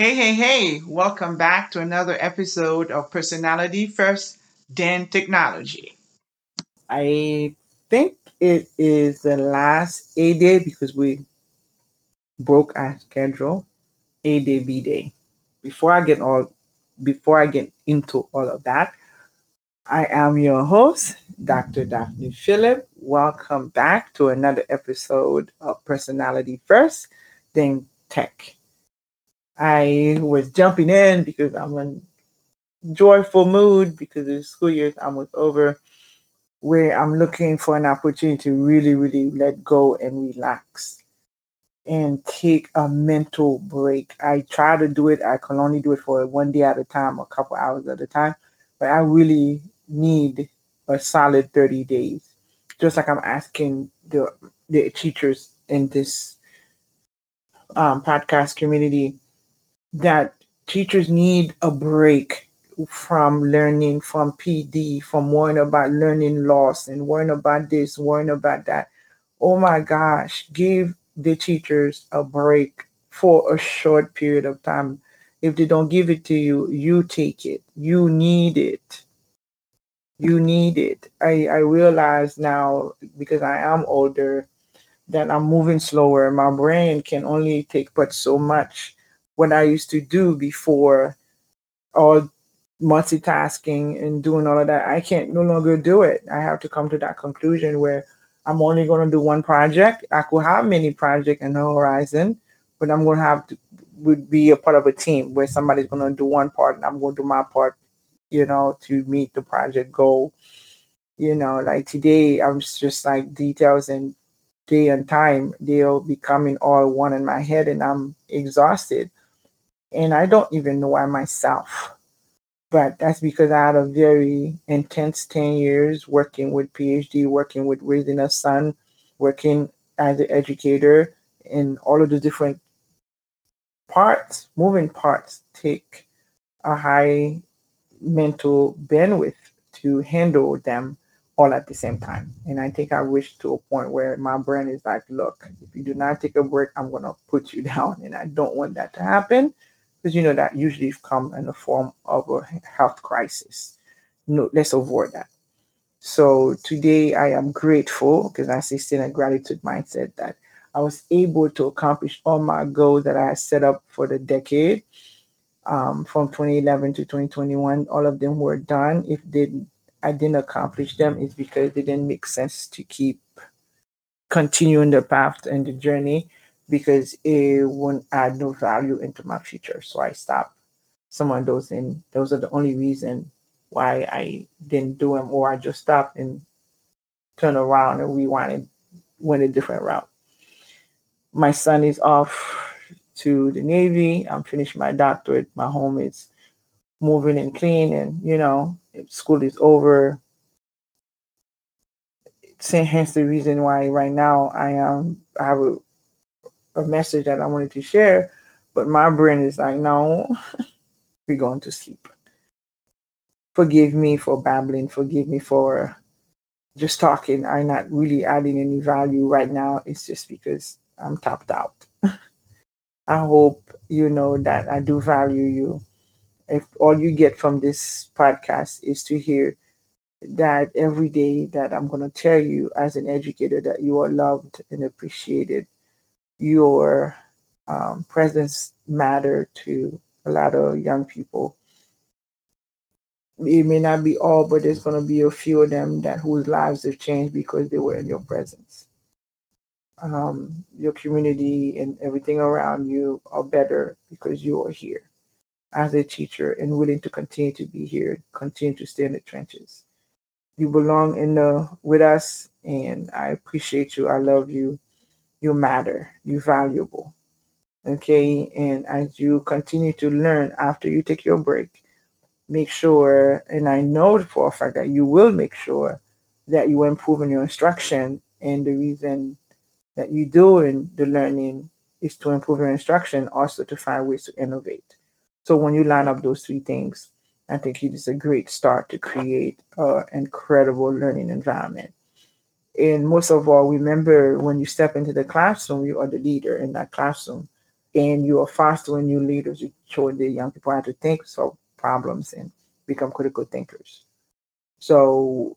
Hey, hey, hey, welcome back to another episode of Personality First, then Technology. I think it is the last A day because we broke our schedule, A day, B day. Before I get all before I get into all of that, I am your host, Dr. Daphne Phillip. Welcome back to another episode of Personality First, then Tech. I was jumping in because I'm in joyful mood because the school year is almost over, where I'm looking for an opportunity to really, really let go and relax and take a mental break. I try to do it. I can only do it for one day at a time, a couple hours at a time, but I really need a solid 30 days. Just like I'm asking the the teachers in this um, podcast community that teachers need a break from learning from PD, from worrying about learning loss and worrying about this, worrying about that. Oh my gosh, give the teachers a break for a short period of time. If they don't give it to you, you take it. You need it. You need it. I, I realize now because I am older that I'm moving slower. My brain can only take but so much what I used to do before all multitasking and doing all of that. I can't no longer do it. I have to come to that conclusion where I'm only going to do one project. I could have many projects in the horizon, but I'm going to have to would be a part of a team where somebody's going to do one part and I'm going to do my part, you know, to meet the project goal. You know, like today, I'm just like details and day and time, they'll be coming all one in my head and I'm exhausted and I don't even know why myself. But that's because I had a very intense 10 years working with PhD, working with raising a son, working as an educator, and all of the different parts, moving parts, take a high mental bandwidth to handle them all at the same time. And I think I wish to a point where my brain is like, look, if you do not take a break, I'm going to put you down. And I don't want that to happen because you know that usually come in the form of a health crisis. No, let's avoid that. So today I am grateful because I stay in a gratitude mindset that I was able to accomplish all my goals that I had set up for the decade um, from 2011 to 2021. All of them were done. If they I didn't accomplish them, it's because they didn't make sense to keep continuing the path and the journey because it won't add no value into my future. So I stopped some of those, and those are the only reason why I didn't do them, or I just stopped and turned around and we wanted went a different route. My son is off to the Navy. I'm finishing my doctorate. My home is moving and clean, and you know, school is over. Hence the reason why right now I am I have a a message that I wanted to share, but my brain is like, no, we're going to sleep. Forgive me for babbling. Forgive me for just talking. I'm not really adding any value right now. It's just because I'm tapped out. I hope you know that I do value you. If all you get from this podcast is to hear that every day that I'm going to tell you as an educator that you are loved and appreciated your um, presence matter to a lot of young people. It may not be all, but there's going to be a few of them that whose lives have changed because they were in your presence. Um, your community and everything around you are better because you are here as a teacher and willing to continue to be here, continue to stay in the trenches. You belong in the with us, and I appreciate you. I love you you matter, you're valuable. Okay. And as you continue to learn after you take your break, make sure, and I know for a fact that you will make sure that you improve in your instruction. And the reason that you doing the learning is to improve your instruction, also to find ways to innovate. So when you line up those three things, I think it is a great start to create an incredible learning environment and most of all, remember when you step into the classroom, you are the leader in that classroom. and you are fostering new leaders. You show the young people how to think, solve problems, and become critical thinkers. So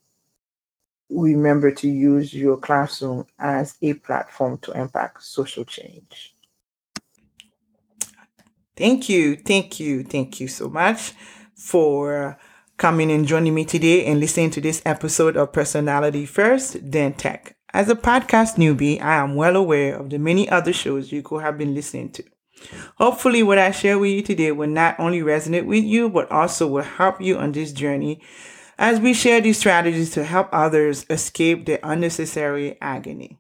remember to use your classroom as a platform to impact social change. Thank you, thank you, thank you so much for coming and joining me today and listening to this episode of Personality First, then Tech. As a podcast newbie, I am well aware of the many other shows you could have been listening to. Hopefully, what I share with you today will not only resonate with you, but also will help you on this journey as we share these strategies to help others escape the unnecessary agony.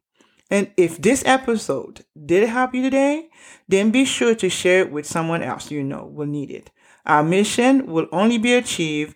And if this episode did help you today, then be sure to share it with someone else you know will need it. Our mission will only be achieved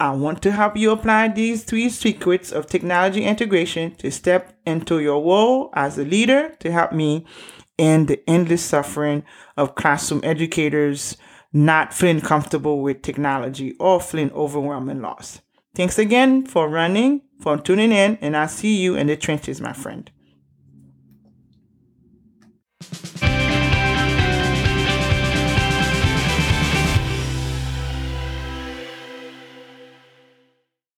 I want to help you apply these three secrets of technology integration to step into your role as a leader to help me end the endless suffering of classroom educators not feeling comfortable with technology or feeling overwhelmed and lost. Thanks again for running, for tuning in, and I'll see you in the trenches, my friend.